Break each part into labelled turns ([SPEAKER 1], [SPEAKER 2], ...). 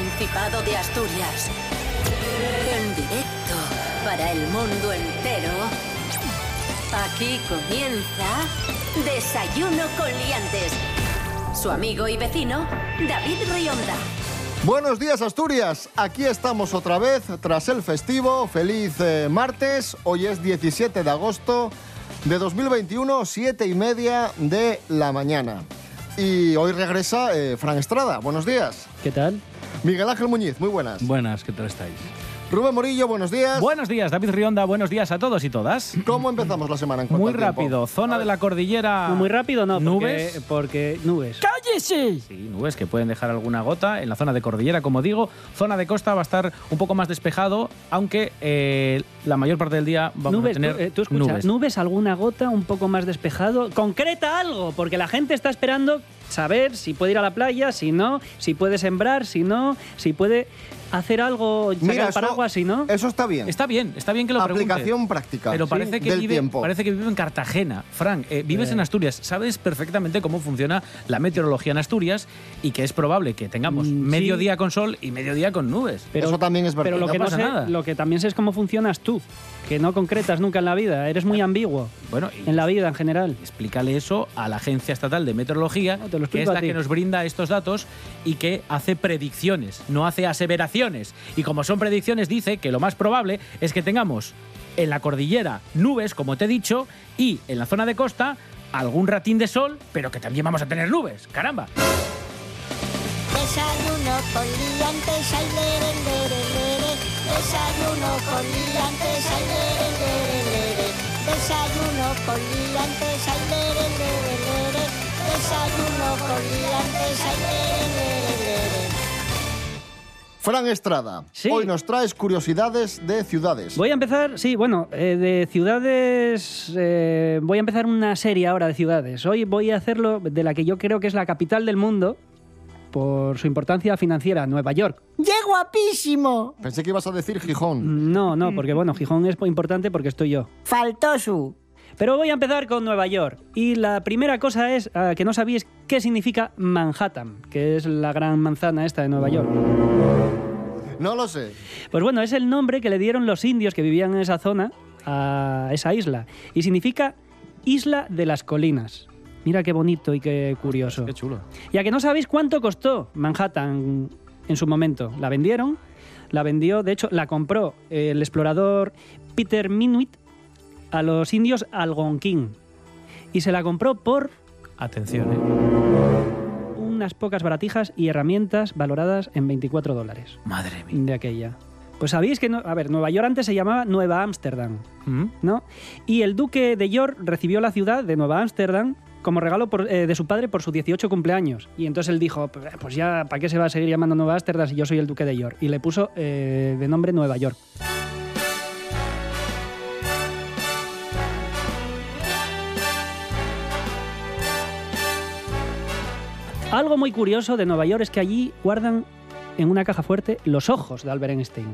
[SPEAKER 1] Principado de Asturias. En directo para el mundo entero. Aquí comienza Desayuno con Liantes. Su amigo y vecino, David Rionda.
[SPEAKER 2] Buenos días Asturias, aquí estamos otra vez tras el festivo, feliz eh, martes, hoy es 17 de agosto de 2021, 7 y media de la mañana. Y hoy regresa eh, Fran Estrada, buenos días.
[SPEAKER 3] ¿Qué tal?
[SPEAKER 2] Miguel Ángel Muñiz, muy buenas.
[SPEAKER 4] Buenas, ¿qué tal estáis?
[SPEAKER 2] Rubén Morillo, buenos días.
[SPEAKER 4] Buenos días, David Rionda, buenos días a todos y todas.
[SPEAKER 2] ¿Cómo empezamos la semana en cuanto
[SPEAKER 4] Muy rápido, zona de la cordillera.
[SPEAKER 3] Muy rápido no, porque,
[SPEAKER 4] ¿Nubes?
[SPEAKER 3] porque nubes.
[SPEAKER 4] ¡Cállese! Sí, nubes que pueden dejar alguna gota en la zona de cordillera, como digo. Zona de costa va a estar un poco más despejado, aunque eh, la mayor parte del día vamos
[SPEAKER 3] nubes,
[SPEAKER 4] a tener
[SPEAKER 3] tú, eh, tú escuchas,
[SPEAKER 4] nubes.
[SPEAKER 3] nubes. alguna gota un poco más despejado. Concreta algo, porque la gente está esperando saber si puede ir a la playa, si no, si puede sembrar, si no, si puede hacer algo, sacar
[SPEAKER 2] Mira,
[SPEAKER 3] el
[SPEAKER 2] eso-
[SPEAKER 3] paraguas, si no.
[SPEAKER 2] Eso está bien.
[SPEAKER 4] Está bien, está bien que lo pregunte.
[SPEAKER 2] Aplicación práctica
[SPEAKER 4] Pero
[SPEAKER 2] sí,
[SPEAKER 4] parece que,
[SPEAKER 2] del
[SPEAKER 4] vive,
[SPEAKER 2] tiempo.
[SPEAKER 4] parece que vive en Cartagena. Frank, eh, vives
[SPEAKER 3] Eh.
[SPEAKER 4] en Asturias, sabes perfectamente cómo funciona la meteorología en Asturias y que es probable que tengamos
[SPEAKER 3] Mm,
[SPEAKER 4] medio
[SPEAKER 3] sí.
[SPEAKER 4] día con sol y medio día con nubes.
[SPEAKER 2] Eso también es verdad.
[SPEAKER 3] Pero lo
[SPEAKER 4] No
[SPEAKER 3] que, no
[SPEAKER 4] pasa
[SPEAKER 3] sé,
[SPEAKER 4] nada.
[SPEAKER 3] lo que también sé es cómo funcionas tú, que no concretas nunca en la vida, eres muy ambiguo
[SPEAKER 4] Bueno, y
[SPEAKER 3] en la vida en general.
[SPEAKER 4] explícale eso a la Agencia Estatal de Meteorología,
[SPEAKER 3] No, te lo
[SPEAKER 4] que es la que nos brinda estos datos y que hace predicciones, no hace aseveraciones. Y como son predicciones, dice que lo más probable es que tengamos en la cordillera nubes, como te he dicho, y en la zona de costa algún ratín de sol, pero que también vamos a tener nubes. ¡Caramba!
[SPEAKER 5] Desayuno con. Desayuno con. Desayuno con.
[SPEAKER 2] Fran Estrada,
[SPEAKER 3] Sí.
[SPEAKER 2] hoy nos traes curiosidades de ciudades.
[SPEAKER 3] Voy a empezar, sí, bueno, eh, de ciudades. eh, voy a empezar una serie ahora de ciudades. Hoy voy a hacerlo de la que yo creo que es la capital del mundo por su importancia financiera, Nueva York.
[SPEAKER 5] ¡Qué guapísimo!
[SPEAKER 2] Pensé que ibas a decir Gijón.
[SPEAKER 3] No, no, porque bueno, Gijón es importante porque estoy yo.
[SPEAKER 5] Faltó su.
[SPEAKER 3] Pero voy a empezar con Nueva York. Y la primera cosa es ah, que no sabéis qué significa Manhattan, que es la gran manzana esta de Nueva York.
[SPEAKER 2] No lo sé.
[SPEAKER 3] Pues bueno, es el nombre que le dieron los indios que vivían en esa zona a esa isla. Y significa Isla de las Colinas. Mira qué bonito y qué curioso.
[SPEAKER 4] Qué chulo.
[SPEAKER 3] Ya que no sabéis cuánto costó Manhattan en su momento. La vendieron, la vendió, de hecho, la compró el explorador Peter Minuit a los indios Algonquin. Y se la compró por
[SPEAKER 4] Atención, ¿eh?
[SPEAKER 3] unas pocas baratijas y herramientas valoradas en 24 dólares
[SPEAKER 4] Madre mía.
[SPEAKER 3] de aquella. Pues sabéis que, no- a ver, Nueva York antes se llamaba Nueva Ámsterdam,
[SPEAKER 4] ¿Mm?
[SPEAKER 3] ¿no? Y el duque de York recibió la ciudad de Nueva Ámsterdam como regalo por- eh, de su padre por su 18 cumpleaños. Y entonces él dijo, pues ya, ¿para qué se va a seguir llamando Nueva Ámsterdam si yo soy el duque de York? Y le puso eh, de nombre Nueva York. Algo muy curioso de Nueva York es que allí guardan en una caja fuerte los ojos de Albert Einstein.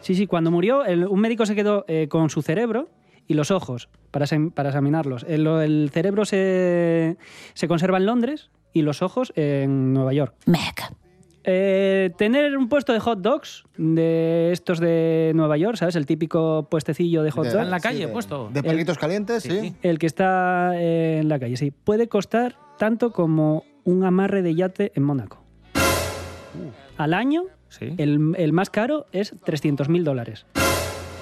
[SPEAKER 3] Sí, sí, cuando murió, el- un médico se quedó eh, con su cerebro y los ojos para, sem- para examinarlos. El, el cerebro se, se conserva en Londres y los ojos en Nueva York.
[SPEAKER 5] Mec.
[SPEAKER 3] Eh, tener un puesto de hot dogs de estos de Nueva York, ¿sabes? El típico puestecillo de hot
[SPEAKER 2] De-
[SPEAKER 4] Está en
[SPEAKER 3] dogs.
[SPEAKER 4] la calle
[SPEAKER 2] de-
[SPEAKER 4] puesto.
[SPEAKER 2] De perritos calientes, sí.
[SPEAKER 4] Sí, sí.
[SPEAKER 3] El que está eh, en la calle, sí. Puede costar tanto como un amarre de yate en Mónaco. Al año,
[SPEAKER 4] Sí.
[SPEAKER 3] el, el más caro es 300.000 dólares.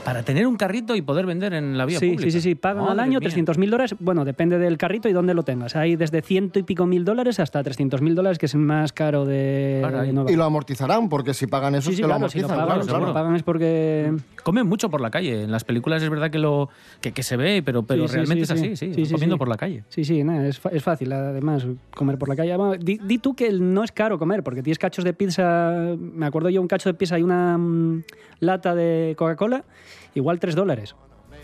[SPEAKER 4] Para tener un carrito y poder vender en la vía
[SPEAKER 3] Sí,
[SPEAKER 4] pública.
[SPEAKER 3] sí, sí, sí, pagan al año
[SPEAKER 4] mía.
[SPEAKER 3] 300.000 dólares. Bueno, depende del carrito y dónde lo tengas. Hay desde ciento y pico mil dólares hasta 300.000 dólares, que es el más caro de, Nueva
[SPEAKER 2] Y lo amortizarán, porque si pagan eso
[SPEAKER 3] Sí,
[SPEAKER 2] es que
[SPEAKER 3] claro,
[SPEAKER 2] lo
[SPEAKER 3] si lo
[SPEAKER 2] amortizan.
[SPEAKER 3] pagan,
[SPEAKER 2] claro,
[SPEAKER 3] si lo
[SPEAKER 2] claro.
[SPEAKER 3] pagan es porque...
[SPEAKER 4] Comen mucho por la calle. En las películas es verdad que lo que, que se ve, pero, pero
[SPEAKER 3] Sí, sí,
[SPEAKER 4] realmente
[SPEAKER 3] sí,
[SPEAKER 4] es
[SPEAKER 3] sí.
[SPEAKER 4] así, sí.
[SPEAKER 3] Sí,
[SPEAKER 4] van
[SPEAKER 3] sí,
[SPEAKER 4] comiendo
[SPEAKER 3] sí.
[SPEAKER 4] por la calle.
[SPEAKER 3] Sí, sí, nada, es, fa- es fácil además comer por la calle. Di, di tú que no es caro comer, porque tienes cachos de pizza, me acuerdo yo un cacho de pizza y una mm, lata de Coca-Cola, igual 3 dólares.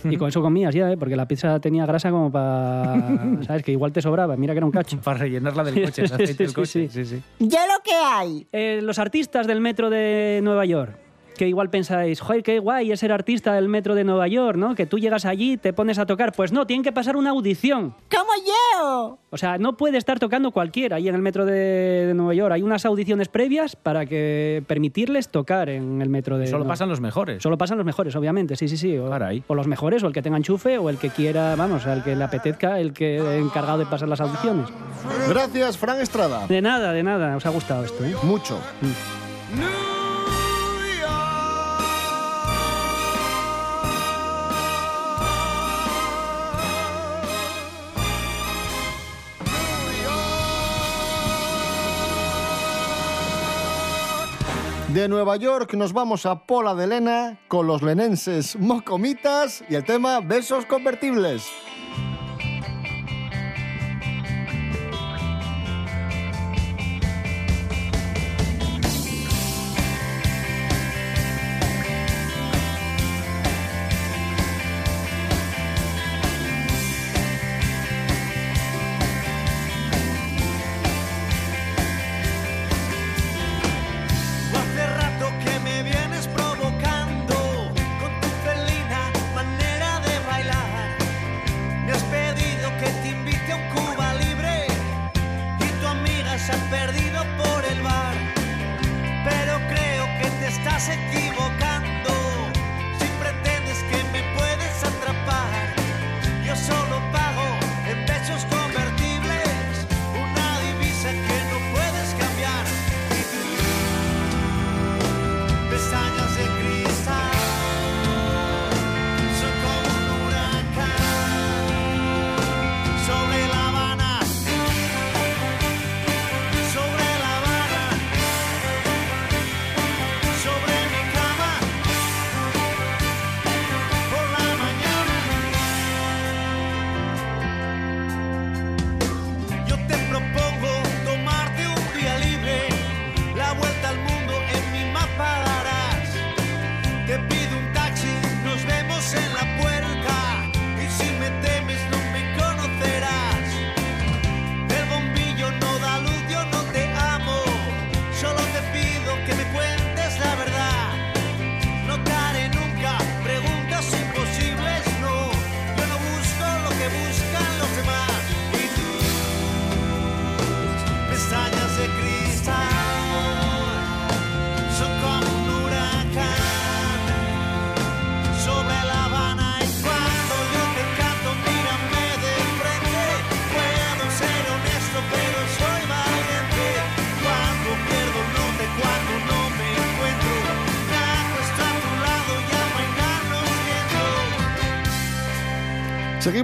[SPEAKER 3] Y con eso comías ya, ¿eh? porque la pizza tenía grasa como para... ¿Sabes? Que igual te sobraba. Mira que era un cacho.
[SPEAKER 4] Para rellenarla del coche, el
[SPEAKER 3] Sí,
[SPEAKER 4] aceite del
[SPEAKER 3] sí,
[SPEAKER 4] coche.
[SPEAKER 3] sí.
[SPEAKER 4] Sí, sí.
[SPEAKER 5] Ya lo que hay.
[SPEAKER 3] Eh, los artistas del metro de Nueva York. Que igual pensáis, joder, qué guay es ser artista del metro de Nueva York, ¿no? Que tú llegas allí, te pones a tocar. Pues no, tienen que pasar una audición.
[SPEAKER 5] ¡Como yo!
[SPEAKER 3] O sea, no puede estar tocando cualquiera ahí en el metro de, de Nueva York. Hay unas audiciones previas para que permitirles tocar en el metro de
[SPEAKER 4] Solo pasan los mejores.
[SPEAKER 3] Solo pasan los mejores, obviamente, sí, sí, sí. O,
[SPEAKER 4] Caray.
[SPEAKER 3] o los mejores, o el que tenga enchufe, o el que quiera, vamos, al que le apetezca, el que encargado de pasar las audiciones.
[SPEAKER 2] Gracias, Fran Estrada.
[SPEAKER 3] De nada, de nada, os ha gustado esto, ¿eh?
[SPEAKER 2] Mucho. De Nueva York nos vamos a Pola de Lena con los lenenses Mocomitas y el tema Besos Convertibles.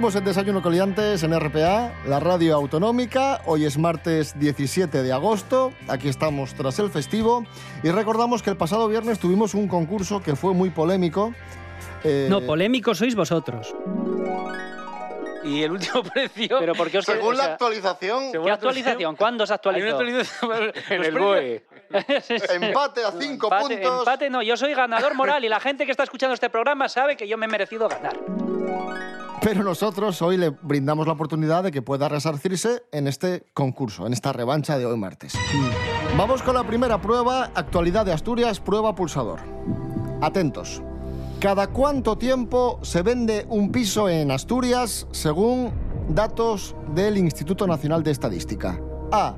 [SPEAKER 2] Seguimos en Desayuno Coliantes en RPA, la radio autonómica. Hoy es martes 17 de agosto. Aquí estamos tras el festivo. Y recordamos que el pasado viernes tuvimos un concurso que fue muy polémico. Eh,
[SPEAKER 3] No, polémicos sois vosotros.
[SPEAKER 4] Y el último precio.
[SPEAKER 3] Pero ¿por qué os
[SPEAKER 2] Según
[SPEAKER 3] o sea,
[SPEAKER 2] la actualización,
[SPEAKER 3] ¿Qué actualización? ¿Cuándo se
[SPEAKER 4] Hay una
[SPEAKER 3] actualizó?
[SPEAKER 4] actualización
[SPEAKER 6] En el BOE.
[SPEAKER 2] empate a cinco
[SPEAKER 3] Empate,
[SPEAKER 2] puntos.
[SPEAKER 3] empate no, yo soy ganador moral y la gente que está escuchando este programa sabe que yo me he merecido ganar.
[SPEAKER 2] Pero nosotros hoy le brindamos la oportunidad de que pueda resarcirse en este concurso, en esta revancha de hoy martes. Vamos con la primera prueba, actualidad de Asturias, prueba pulsador. Atentos. ¿Cada cuánto tiempo se vende un piso en Asturias según datos del Instituto Nacional de Estadística? A.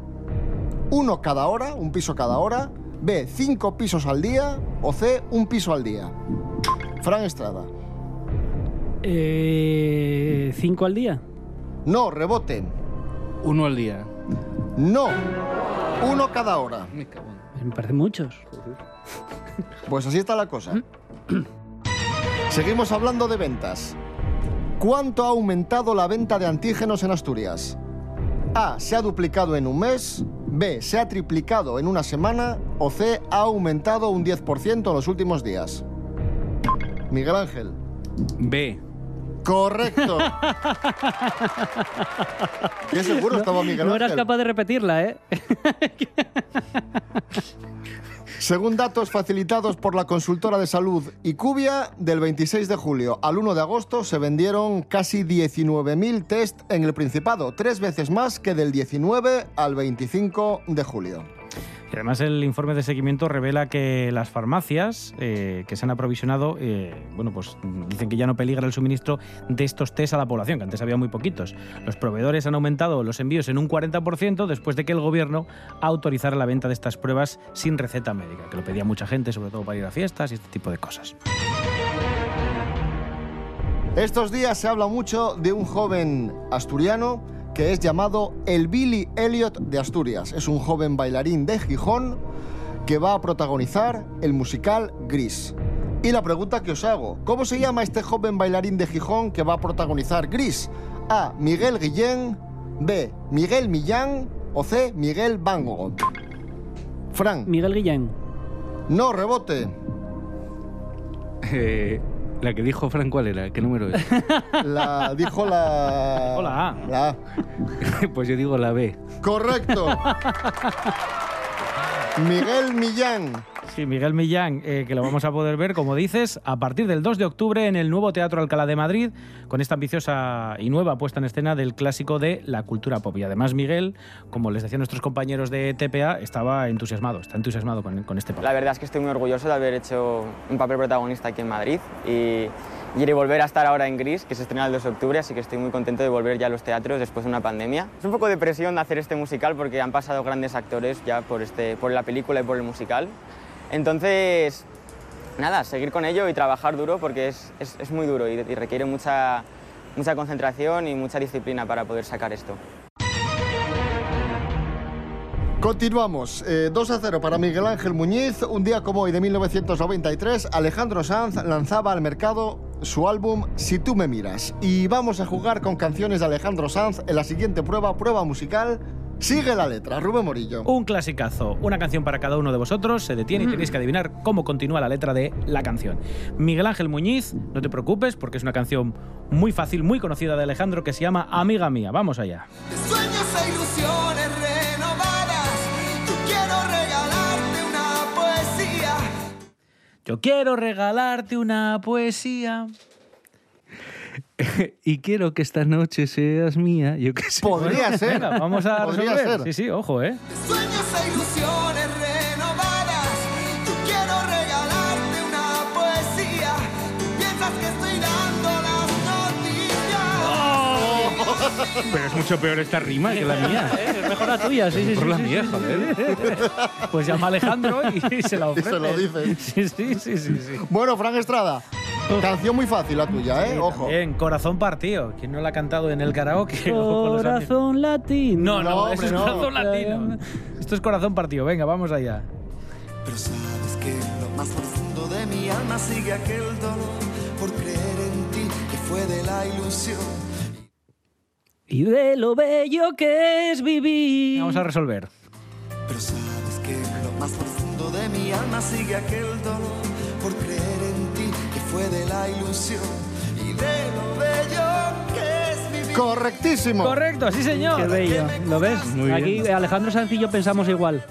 [SPEAKER 2] Uno cada hora, un piso cada hora. B. Cinco pisos al día. O C. Un piso al día. Fran Estrada.
[SPEAKER 3] Eh, ¿Cinco al día?
[SPEAKER 2] No, rebote.
[SPEAKER 6] Uno al día.
[SPEAKER 2] No. Uno cada hora.
[SPEAKER 6] Me cago en-
[SPEAKER 3] Me parecen muchos.
[SPEAKER 2] Pues así está la cosa. Seguimos hablando de ventas. ¿Cuánto ha aumentado la venta de antígenos en Asturias? A. Se ha duplicado en un mes. B. Se ha triplicado en una semana. O C. Ha aumentado un 10% en los últimos días. Miguel Ángel.
[SPEAKER 6] B.
[SPEAKER 2] Correcto. Qué seguro estaba Miguel
[SPEAKER 3] No
[SPEAKER 2] Ángel.
[SPEAKER 3] eras capaz de repetirla, ¿eh?
[SPEAKER 2] Según datos facilitados por la consultora de salud Icubia, del 26 de julio al 1 de agosto se vendieron casi 19.000 test en el Principado, tres veces más que del 19 al 25 de julio.
[SPEAKER 4] Además el informe de seguimiento revela que las farmacias eh, que se han aprovisionado, eh, bueno, pues dicen que ya no peligra el suministro de estos test a la población, que antes había muy poquitos. Los proveedores han aumentado los envíos en un 40% después de que el gobierno autorizara la venta de estas pruebas sin receta médica, que lo pedía mucha gente, sobre todo para ir a fiestas y este tipo de cosas.
[SPEAKER 2] Estos días se habla mucho de un joven asturiano que es llamado el Billy Elliot de Asturias. Es un joven bailarín de Gijón que va a protagonizar el musical Gris. Y la pregunta que os hago, ¿cómo se llama este joven bailarín de Gijón que va a protagonizar Gris? A. Miguel Guillén, B. Miguel Millán o C. Miguel Van Gogh. Fran,
[SPEAKER 3] Miguel Guillén.
[SPEAKER 2] no rebote.
[SPEAKER 6] Eh, la que dijo Fran, ¿cuál era? ¿Qué número es?
[SPEAKER 2] La dijo la
[SPEAKER 4] Dijo la A.
[SPEAKER 2] La A.
[SPEAKER 6] pues yo digo la B.
[SPEAKER 2] Correcto. Miguel Millán.
[SPEAKER 4] Sí, Miguel Millán, eh, que lo vamos a poder ver, como dices, a partir del 2 de octubre en el nuevo Teatro Alcalá de Madrid, con esta ambiciosa y nueva puesta en escena del clásico de la cultura pop. Y además Miguel, como les decían nuestros compañeros de TPA, estaba entusiasmado, está entusiasmado con, este papel.
[SPEAKER 7] La verdad es que estoy muy orgulloso de haber hecho un papel protagonista aquí en Madrid y, y volver a estar ahora en Gris, que se estrena el 2 de octubre, así que estoy muy contento de volver ya a los teatros después de una pandemia. Es un poco de presión hacer este musical porque han pasado grandes actores ya por, este, por la película y por el musical. Entonces, nada, seguir con ello y trabajar duro porque es, es- muy duro y, y requiere mucha, mucha concentración y mucha disciplina para poder sacar esto.
[SPEAKER 2] Continuamos. Eh, 2 a 0 para Miguel Ángel Muñiz. Un día como hoy de 1993, Alejandro Sanz lanzaba al mercado su álbum Si tú me miras. Y vamos a jugar con canciones de Alejandro Sanz en la siguiente prueba, prueba musical. Sigue la letra, Rubén Morillo.
[SPEAKER 4] Un clasicazo, una canción para cada uno de vosotros, se detiene y tenéis que adivinar cómo continúa la letra de la canción. Miguel Ángel Muñiz, no te preocupes porque es una canción muy fácil, muy conocida de Alejandro que se llama Amiga Mía. Vamos allá.
[SPEAKER 8] Sueños e ilusiones renovadas. Yo quiero regalarte una poesía.
[SPEAKER 4] Yo quiero regalarte una poesía.
[SPEAKER 6] y quiero que esta noche seas mía. Yo qué sé.
[SPEAKER 2] Podría ser.
[SPEAKER 4] Venga, vamos a
[SPEAKER 2] Podría
[SPEAKER 4] resolver.
[SPEAKER 2] ser.
[SPEAKER 4] Sí, sí, ojo, ¿eh?
[SPEAKER 8] Sueños e ilusiones
[SPEAKER 6] Pero es mucho peor esta rima que la mía.
[SPEAKER 3] Es mejor la tuya, sí, sí, sí.
[SPEAKER 6] Por la
[SPEAKER 3] sí,
[SPEAKER 6] mía,
[SPEAKER 3] sí,
[SPEAKER 6] joder.
[SPEAKER 4] Pues llama a Alejandro y se la
[SPEAKER 2] Y
[SPEAKER 4] ofrece.
[SPEAKER 2] se lo dice.
[SPEAKER 4] Sí, sí, sí, sí. sí.
[SPEAKER 2] Bueno, Fran Estrada. Canción muy fácil la tuya, ¿eh? Ojo.
[SPEAKER 4] En Corazón Partido. ¿Quién no la ha cantado en el karaoke? Ojo con los amigos.
[SPEAKER 3] Corazón latino.
[SPEAKER 4] No, no,
[SPEAKER 2] No, hombre,
[SPEAKER 4] es
[SPEAKER 2] no.
[SPEAKER 4] Corazón Latino. Esto es Corazón Partido. Venga, vamos allá.
[SPEAKER 8] Pero sabes que en lo más profundo de mi alma sigue aquel dolor por creer en ti que fue de la ilusión.
[SPEAKER 3] Y de lo bello que es vivir.
[SPEAKER 4] Vamos a resolver.
[SPEAKER 8] Pero sabes que en lo más profundo de mi alma sigue aquel dolor por creer en ti que fue de la ilusión y de lo bello que es vivir.
[SPEAKER 2] Correctísimo.
[SPEAKER 4] Correcto, sí, señor.
[SPEAKER 3] Qué bello. ¿Lo ves?
[SPEAKER 6] Muy bien.
[SPEAKER 3] Aquí Alejandro Sanz y yo pensamos igual.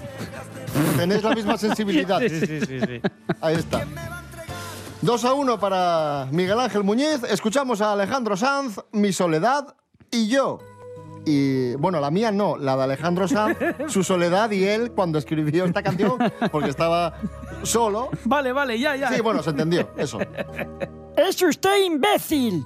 [SPEAKER 2] Tenéis la misma sensibilidad.
[SPEAKER 4] Sí, sí, sí, sí.
[SPEAKER 2] Ahí está. 2 a 1 para Miguel Ángel Muñiz. Escuchamos a Alejandro Sanz, Mi Soledad y yo. Y bueno, la mía no, la de Alejandro Sanz, su soledad y él cuando escribió esta canción, porque estaba solo.
[SPEAKER 4] Vale, vale, ya, ya.
[SPEAKER 2] Sí, bueno, se entendió, eso.
[SPEAKER 3] ¡Es usted imbécil!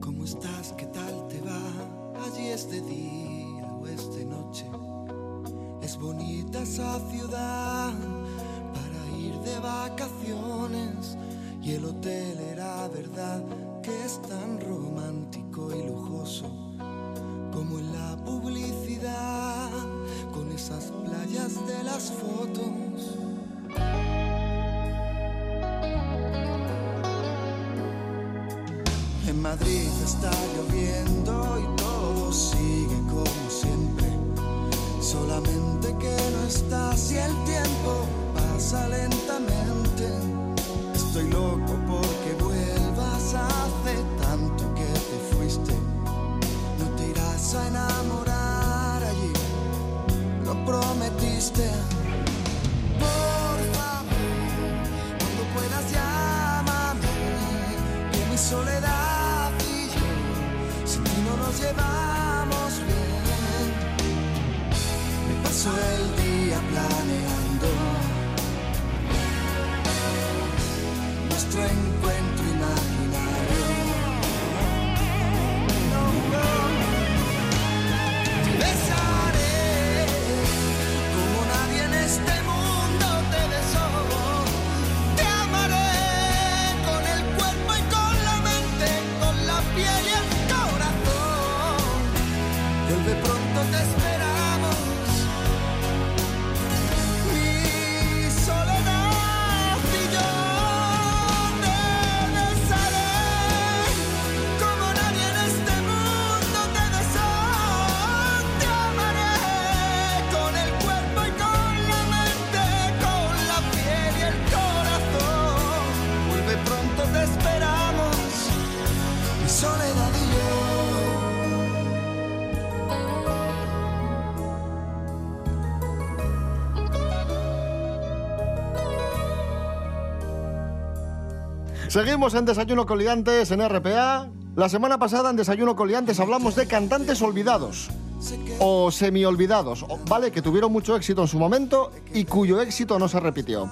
[SPEAKER 8] ¿Cómo estás? ¿Qué tal te va? Allí es de día o es de noche. Es bonita esa ciudad para ir de vacaciones. Y el hotel era verdad que es tan romántico y lujoso como en la publicidad con esas playas de las fotos. En Madrid está lloviendo y todo sigue estás y el tiempo pasa lentamente. Estoy loco porque vuelvas hace tanto que te fuiste. No te irás a enamorar allí, lo prometiste. Por favor, cuando puedas llámame, que mi soledad y yo, si ti no nos llevamos bien, me pasó el nuestro
[SPEAKER 2] Seguimos en Desayuno con Liantes en RPA. La semana pasada en Desayuno con Liantes hablamos de cantantes olvidados o semi-olvidados, ¿vale? Que tuvieron mucho éxito en su momento y cuyo éxito no se repitió.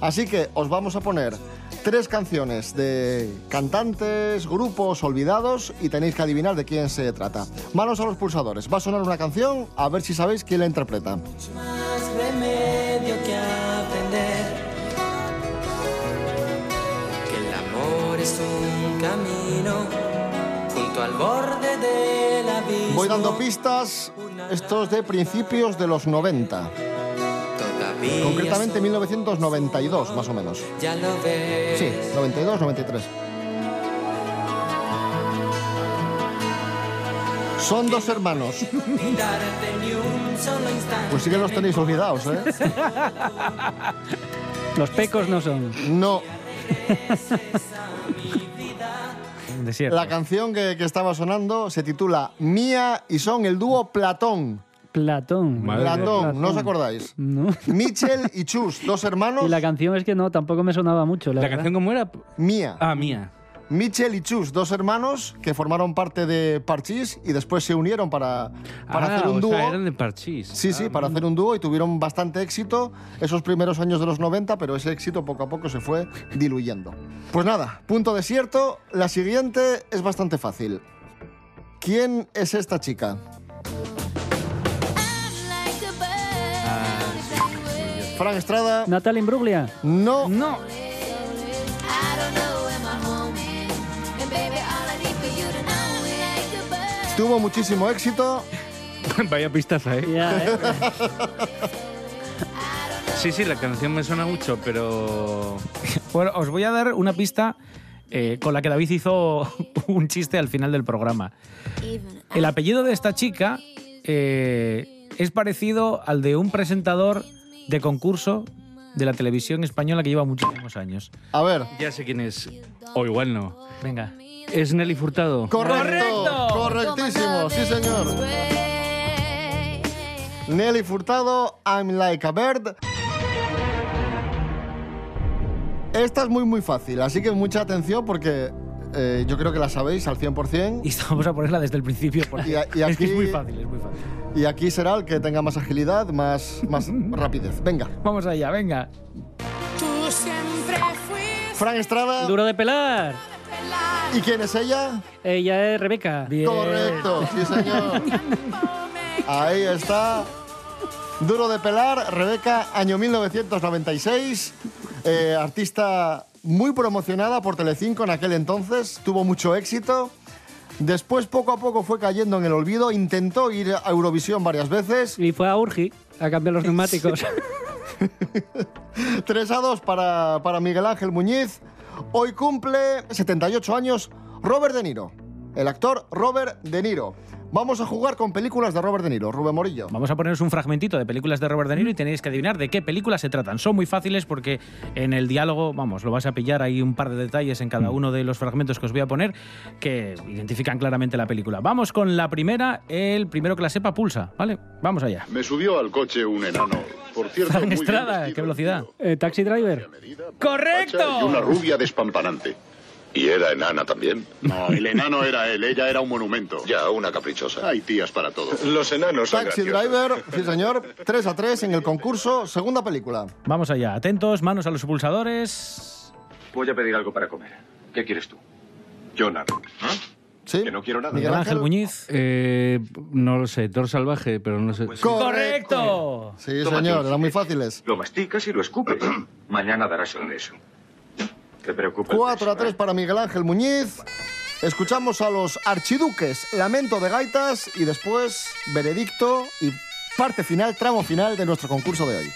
[SPEAKER 2] Así que os vamos a poner tres canciones de cantantes, grupos olvidados y tenéis que adivinar de quién se trata. Manos a los pulsadores. Va a sonar una canción, a ver si sabéis quién la interpreta.
[SPEAKER 8] más remedio que amor es un camino junto al borde del abismo.
[SPEAKER 2] Voy dando pistas, estos de principios de los 90,
[SPEAKER 8] Todavía
[SPEAKER 2] concretamente
[SPEAKER 8] soy-
[SPEAKER 2] 1992 más o menos.
[SPEAKER 8] Ya lo ves.
[SPEAKER 2] Sí, 92, 93. Son dos hermanos. Pues sí que los tenéis olvidados, ¿eh?
[SPEAKER 3] Los pecos no son.
[SPEAKER 2] No,
[SPEAKER 4] Desierto.
[SPEAKER 2] la canción que, que estaba sonando se titula Mía y son el dúo Platón.
[SPEAKER 3] Platón.
[SPEAKER 6] Madre.
[SPEAKER 2] Platón, ¿no os acordáis?
[SPEAKER 3] No.
[SPEAKER 2] Michel y Chus, dos hermanos.
[SPEAKER 3] Y la canción es que no, tampoco me sonaba mucho. La,
[SPEAKER 6] ¿La canción cómo era?
[SPEAKER 2] Mía.
[SPEAKER 6] Ah, mía.
[SPEAKER 2] Michel y Chus, dos hermanos que formaron parte de Parchís y después se unieron para, para
[SPEAKER 6] ah,
[SPEAKER 2] hacer un
[SPEAKER 6] o
[SPEAKER 2] dúo.
[SPEAKER 6] sea, eran de parchís.
[SPEAKER 2] Sí, sí, para hacer un dúo y tuvieron bastante éxito esos primeros años de los 90, pero ese éxito poco a poco se fue diluyendo. Pues nada, punto desierto. La siguiente es bastante fácil. ¿Quién es esta chica? Fran Estrada.
[SPEAKER 3] Natalie Imbruglia.
[SPEAKER 2] No.
[SPEAKER 6] No.
[SPEAKER 2] Tuvo muchísimo éxito.
[SPEAKER 6] Vaya pistaza, ¿eh?
[SPEAKER 3] Ya, ¿eh?
[SPEAKER 6] Sí, sí, la canción me suena mucho, pero...
[SPEAKER 4] Bueno, os voy a dar una pista eh, con la que David hizo un chiste al final del programa. El apellido de esta chica eh, es parecido al de un presentador de concurso de la televisión española que lleva muchísimos años.
[SPEAKER 2] A ver.
[SPEAKER 6] Ya sé quién es. O igual no.
[SPEAKER 4] Venga.
[SPEAKER 6] Es Nelly Furtado.
[SPEAKER 2] Correcto. Correctísimo, sí señor. Nelly Furtado, I'm Like a Bird. Esta es muy muy fácil, así que mucha atención porque eh, yo creo que la sabéis al 100%.
[SPEAKER 4] Y vamos a ponerla desde el principio porque
[SPEAKER 2] Y a- y
[SPEAKER 4] es que es
[SPEAKER 2] aquí-
[SPEAKER 4] muy fácil, es muy fácil.
[SPEAKER 2] Y aquí será el que tenga más agilidad, más, más rapidez. Venga.
[SPEAKER 4] Vamos allá, venga.
[SPEAKER 5] Tú siempre fuiste
[SPEAKER 2] Fran Estrada.
[SPEAKER 3] Duro de pelar.
[SPEAKER 2] ¿Y quién es ella?
[SPEAKER 3] Ella es Rebeca.
[SPEAKER 4] Bien.
[SPEAKER 2] Correcto, sí señor. Ahí está. Duro de pelar, Rebeca, año 1996. eh, artista muy promocionada por Telecinco en aquel entonces. Tuvo mucho éxito. Después, poco a poco, fue cayendo en el olvido. Intentó ir a Eurovisión varias veces.
[SPEAKER 3] Y fue a Urgi a cambiar los neumáticos.
[SPEAKER 2] 3 a 2 para, para Miguel Ángel Muñiz. Hoy cumple 78 años Robert De Niro. El actor Robert De Niro. Vamos a jugar con películas de Robert De Niro. Rubén Morillo.
[SPEAKER 4] Vamos a poneros un fragmentito de películas de Robert De Niro y tenéis que adivinar de qué películas se tratan. Son muy fáciles porque en el diálogo, vamos, lo vas a pillar, hay un par de detalles en cada uno de los fragmentos que os voy a poner que identifican claramente la película. Vamos con la primera, el primero que la sepa pulsa, ¿vale? Vamos allá.
[SPEAKER 9] Me subió al coche un enano. Por cierto, muy bien
[SPEAKER 4] Estrada,
[SPEAKER 9] vestido,
[SPEAKER 4] qué velocidad.
[SPEAKER 3] Eh, taxi driver.
[SPEAKER 9] medida,
[SPEAKER 4] ¡Correcto!
[SPEAKER 9] Y una rubia despampanante. ¿Y era enana también?
[SPEAKER 10] No, el enano era él, ella era un monumento.
[SPEAKER 9] Ya, una caprichosa.
[SPEAKER 10] Hay tías para todo.
[SPEAKER 9] Los enanos son
[SPEAKER 2] Taxi
[SPEAKER 9] graciosos.
[SPEAKER 2] Driver, sí señor, 3 a 3 en el concurso, segunda película.
[SPEAKER 4] Vamos allá, atentos, manos a los pulsadores.
[SPEAKER 11] Voy a pedir algo para comer. ¿Qué quieres tú? Yo nada.
[SPEAKER 2] ¿Sí?
[SPEAKER 11] Que no quiero nada.
[SPEAKER 4] Miguel Ángel Muñiz.
[SPEAKER 6] Eh, no lo sé, Thor salvaje, pero no sé.
[SPEAKER 4] ¡Correcto!
[SPEAKER 2] Sí,
[SPEAKER 11] Tómate
[SPEAKER 2] señor, eran muy fáciles.
[SPEAKER 11] Lo masticas y lo escupes. Mañana darás el eso. Te preocupes.
[SPEAKER 2] 4 a 3 para Miguel Ángel Muñiz. Escuchamos a los archiduques, Lamento de Gaitas y después veredicto y parte final, tramo final de nuestro concurso de hoy.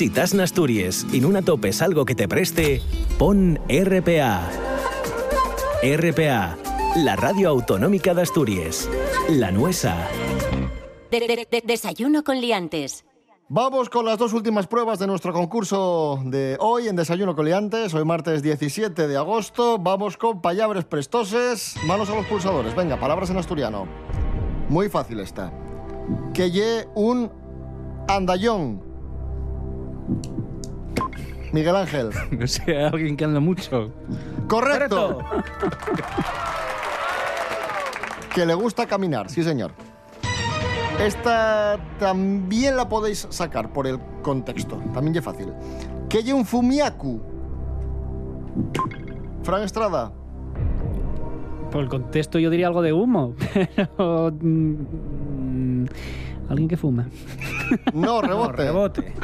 [SPEAKER 12] Si t'has n'Astúries i no topes algo que te preste, pon RPA. RPA, la radio autonómica de Asturias. La nuesa.
[SPEAKER 1] De- de- de- desayuno con liantes.
[SPEAKER 2] Vamos con las dos últimas pruebas de nuestro concurso de hoy en Desayuno Coliantes. Hoy martes 17 de agosto. Vamos con palabras prestoses. Manos a los pulsadores. Venga, palabras en asturiano. Muy fácil está. Que lle un andallón. Miguel Ángel.
[SPEAKER 6] No sé, alguien que anda mucho.
[SPEAKER 2] Correcto. que le gusta caminar, sí señor. Esta también la podéis sacar por el contexto, también es fácil. Que lle un fumiaku. Fran Estrada.
[SPEAKER 3] Por el contexto yo diría algo de humo, pero... mm, Alguien que fuma.
[SPEAKER 2] No, rebote.
[SPEAKER 4] rebote.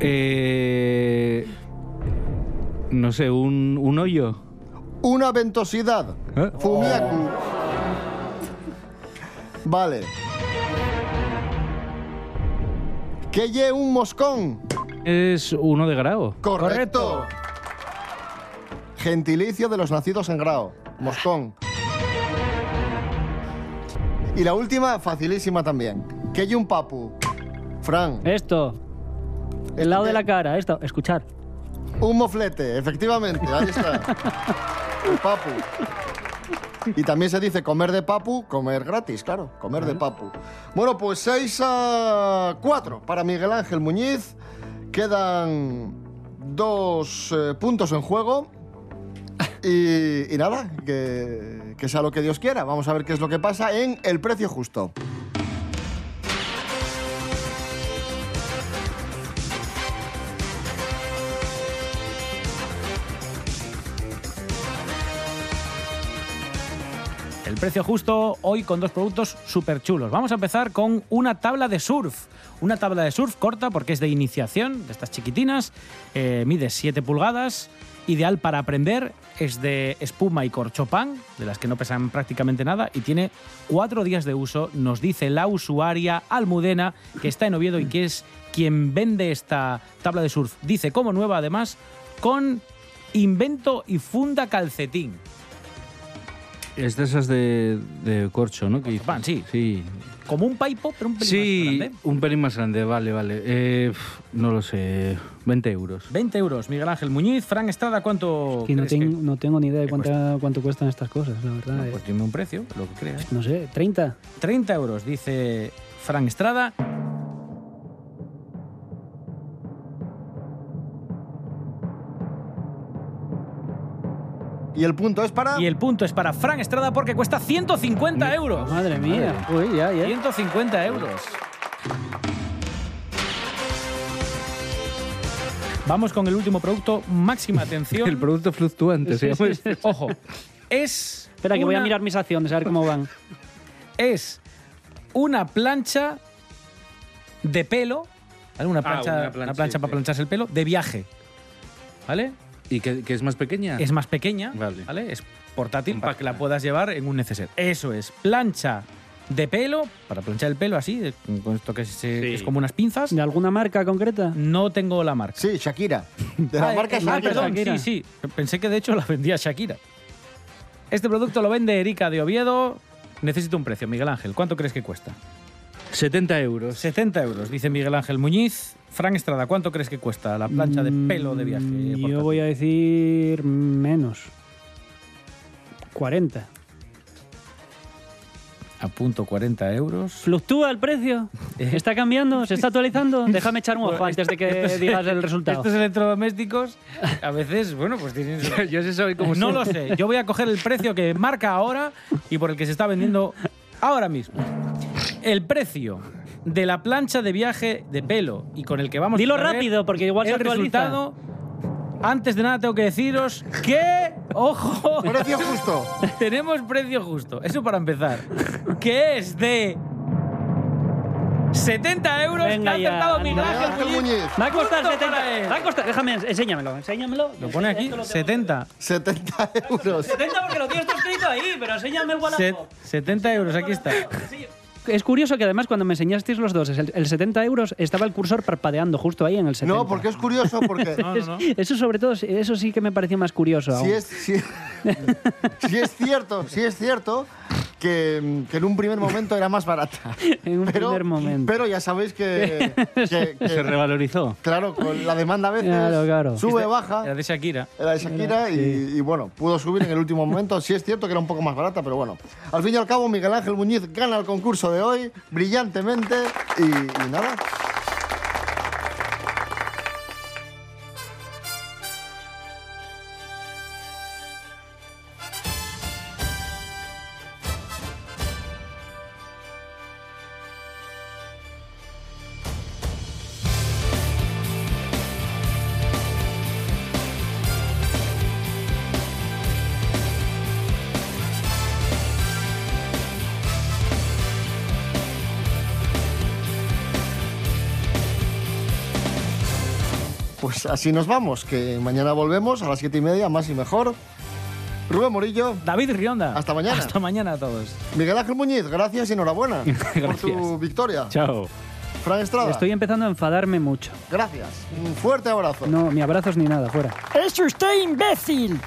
[SPEAKER 6] Eh, no sé, un, un hoyo.
[SPEAKER 2] Una ventosidad.
[SPEAKER 6] ¿Eh?
[SPEAKER 2] Fumiaku. Vale. Que lle un moscón.
[SPEAKER 6] Es uno de grao.
[SPEAKER 2] Correcto. Gentilicio de los nacidos en Grao. Moscón. Y la última, facilísima también. Que hay un papu. Fran.
[SPEAKER 3] Esto. El lado de la cara, esto. Escuchar.
[SPEAKER 2] Un moflete, efectivamente. Ahí está. El papu. Y también se dice comer de papu, comer gratis, claro. Comer de papu. Bueno, pues 6 a 4 para Miguel Ángel Muñiz. Quedan dos eh, puntos en juego. Y, y nada, que, que sea lo que Dios quiera. Vamos a ver qué es lo que pasa en el precio justo.
[SPEAKER 4] Precio justo hoy con dos productos súper chulos. Vamos a empezar con una tabla de surf. Una tabla de surf corta porque es de iniciación, de estas chiquitinas. eh, mide 7 pulgadas. Ideal para aprender. Es de espuma y corchopán, de las que no pesan prácticamente nada. Y tiene cuatro días de uso, nos dice la usuaria Almudena, que está en Oviedo y que es quien vende esta tabla de surf. Dice como nueva además, con invento y funda calcetín.
[SPEAKER 6] Es de esas de, de corcho, ¿no? Que
[SPEAKER 4] sí.
[SPEAKER 6] Sí.
[SPEAKER 4] Como un paipo, pero un pelín
[SPEAKER 6] Sí,
[SPEAKER 4] más grande.
[SPEAKER 6] un pelín más grande, vale, vale. Eh, no lo sé, 20 euros.
[SPEAKER 4] 20 euros, Miguel Ángel Muñiz. Fran Estrada, ¿cuánto
[SPEAKER 3] Que no,
[SPEAKER 4] crees que-
[SPEAKER 3] no tengo ni idea de cuánta- cuánto cuestan estas cosas, la verdad.
[SPEAKER 4] No,
[SPEAKER 3] eh.
[SPEAKER 4] pues dime un precio, lo que creas.
[SPEAKER 3] No sé, 30.
[SPEAKER 4] 30 euros, dice Fran Estrada.
[SPEAKER 2] Y el punto es para.
[SPEAKER 4] Y el punto es para Fran Estrada porque cuesta 150 euros.
[SPEAKER 3] Madre mía. Uy, ya, ya.
[SPEAKER 4] 150 euros. Vamos con el último producto. Máxima atención.
[SPEAKER 6] El producto fluctuante, llama este.
[SPEAKER 4] Ojo. Es.
[SPEAKER 3] Espera, que voy a
[SPEAKER 4] una-
[SPEAKER 3] mirar mis acciones, a ver cómo van.
[SPEAKER 4] Es una plancha de pelo. ¿vale? Una plancha,
[SPEAKER 6] una
[SPEAKER 4] una
[SPEAKER 6] plancha,
[SPEAKER 4] plancha
[SPEAKER 6] sí,
[SPEAKER 4] para
[SPEAKER 6] sí.
[SPEAKER 4] plancharse el pelo de viaje. ¿Vale?
[SPEAKER 6] ¿Y que, que es más pequeña?
[SPEAKER 4] Es más pequeña,
[SPEAKER 6] Vale.
[SPEAKER 4] ¿vale? Es portátil para que la puedas llevar en un neceser. Eso es, plancha de pelo, para planchar el pelo así, con esto que es,
[SPEAKER 6] Sí.
[SPEAKER 4] es como unas pinzas.
[SPEAKER 3] ¿De alguna marca concreta?
[SPEAKER 4] No tengo la marca.
[SPEAKER 2] Sí, Shakira. De la
[SPEAKER 4] Ah,
[SPEAKER 2] marca
[SPEAKER 4] eh,
[SPEAKER 2] Shakira.
[SPEAKER 4] ah, perdón,
[SPEAKER 3] Shakira.
[SPEAKER 4] sí, sí. Pensé que de hecho la vendía Shakira. Este producto lo vende Erika de Oviedo. Necesito un precio, Miguel Ángel. ¿Cuánto crees que cuesta?
[SPEAKER 6] 70 euros.
[SPEAKER 4] 70 euros, dice Miguel Ángel Muñiz. Fran Estrada, ¿cuánto crees que cuesta la plancha de pelo de viaje?
[SPEAKER 3] Mm, Yo voy a decir menos. 40.
[SPEAKER 4] A punto 40 euros.
[SPEAKER 3] ¿Fluctúa el precio? ¿Está cambiando? ¿Se está actualizando? Déjame echar un ojo antes de que digas el resultado.
[SPEAKER 4] Estos electrodomésticos, a veces, bueno, pues tienen...
[SPEAKER 6] Yo sé sabe cómo
[SPEAKER 4] No lo sé. Yo voy a coger el precio que marca ahora y por el que se está vendiendo ahora mismo. El precio de la plancha de viaje de pelo y con el que vamos
[SPEAKER 3] Dilo
[SPEAKER 4] a
[SPEAKER 3] rápido, porque igual se
[SPEAKER 4] el
[SPEAKER 3] actualiza.
[SPEAKER 4] resultado. Antes de nada tengo que deciros que, ojo,
[SPEAKER 2] Precio justo.
[SPEAKER 4] tenemos precio justo. Eso para empezar. Que es de 70 euros
[SPEAKER 3] Venga
[SPEAKER 4] que ha
[SPEAKER 3] ya,
[SPEAKER 4] acertado Miguel
[SPEAKER 3] anda.
[SPEAKER 4] Ángel
[SPEAKER 2] Ángel
[SPEAKER 4] Muñiz.
[SPEAKER 2] Muñiz.
[SPEAKER 3] Va a costar
[SPEAKER 4] Punto
[SPEAKER 3] 70.
[SPEAKER 4] para.
[SPEAKER 3] Va a costar, déjame, enséñamelo, enséñamelo.
[SPEAKER 4] Lo pone aquí,
[SPEAKER 3] Esto lo tengo.
[SPEAKER 4] 70.
[SPEAKER 2] 70 euros.
[SPEAKER 3] 70 porque lo tienes todo escrito ahí, pero enséñame el
[SPEAKER 4] Se-
[SPEAKER 3] Wallapop.
[SPEAKER 4] 70 euros, aquí está.
[SPEAKER 3] Es curioso que además cuando me enseñasteis los dos el, el 70 euros estaba el cursor parpadeando justo ahí en el 70.
[SPEAKER 2] No, porque es curioso, porque.
[SPEAKER 4] No, no, no.
[SPEAKER 3] Eso sobre todo, eso sí que me pareció más curioso.
[SPEAKER 2] Si
[SPEAKER 3] aún.
[SPEAKER 2] es, si, si es cierto, si es cierto que, que en un primer momento era más barata.
[SPEAKER 3] En un
[SPEAKER 2] pero,
[SPEAKER 3] primer momento.
[SPEAKER 2] Pero ya sabéis que, que- que-
[SPEAKER 6] Se revalorizó.
[SPEAKER 2] claro, con la demanda a veces
[SPEAKER 3] Claro, claro.
[SPEAKER 2] sube,
[SPEAKER 4] Era
[SPEAKER 2] baja.
[SPEAKER 4] de Shakira.
[SPEAKER 2] Era de Shakira y, y, bueno, pudo subir en el último momento. Sí es cierto que era un poco más barata, pero bueno. Al fin y al cabo, Miguel Ángel Muñiz gana el concurso de hoy brillantemente y, y nada. Pues así nos vamos, que mañana volvemos a las siete y media, más y mejor. Rubén Morillo,
[SPEAKER 4] David Rionda.
[SPEAKER 2] Hasta mañana.
[SPEAKER 4] Hasta mañana a todos.
[SPEAKER 2] Miguel Ángel Muñiz, gracias y enhorabuena por tu
[SPEAKER 6] Gracias.
[SPEAKER 2] victoria.
[SPEAKER 6] Chao.
[SPEAKER 2] Fran Estrada,
[SPEAKER 3] Estoy empezando a enfadarme mucho.
[SPEAKER 2] gracias. Un fuerte abrazo.
[SPEAKER 3] No, ni abrazos ni nada, fuera.
[SPEAKER 5] ¡Es usted imbécil!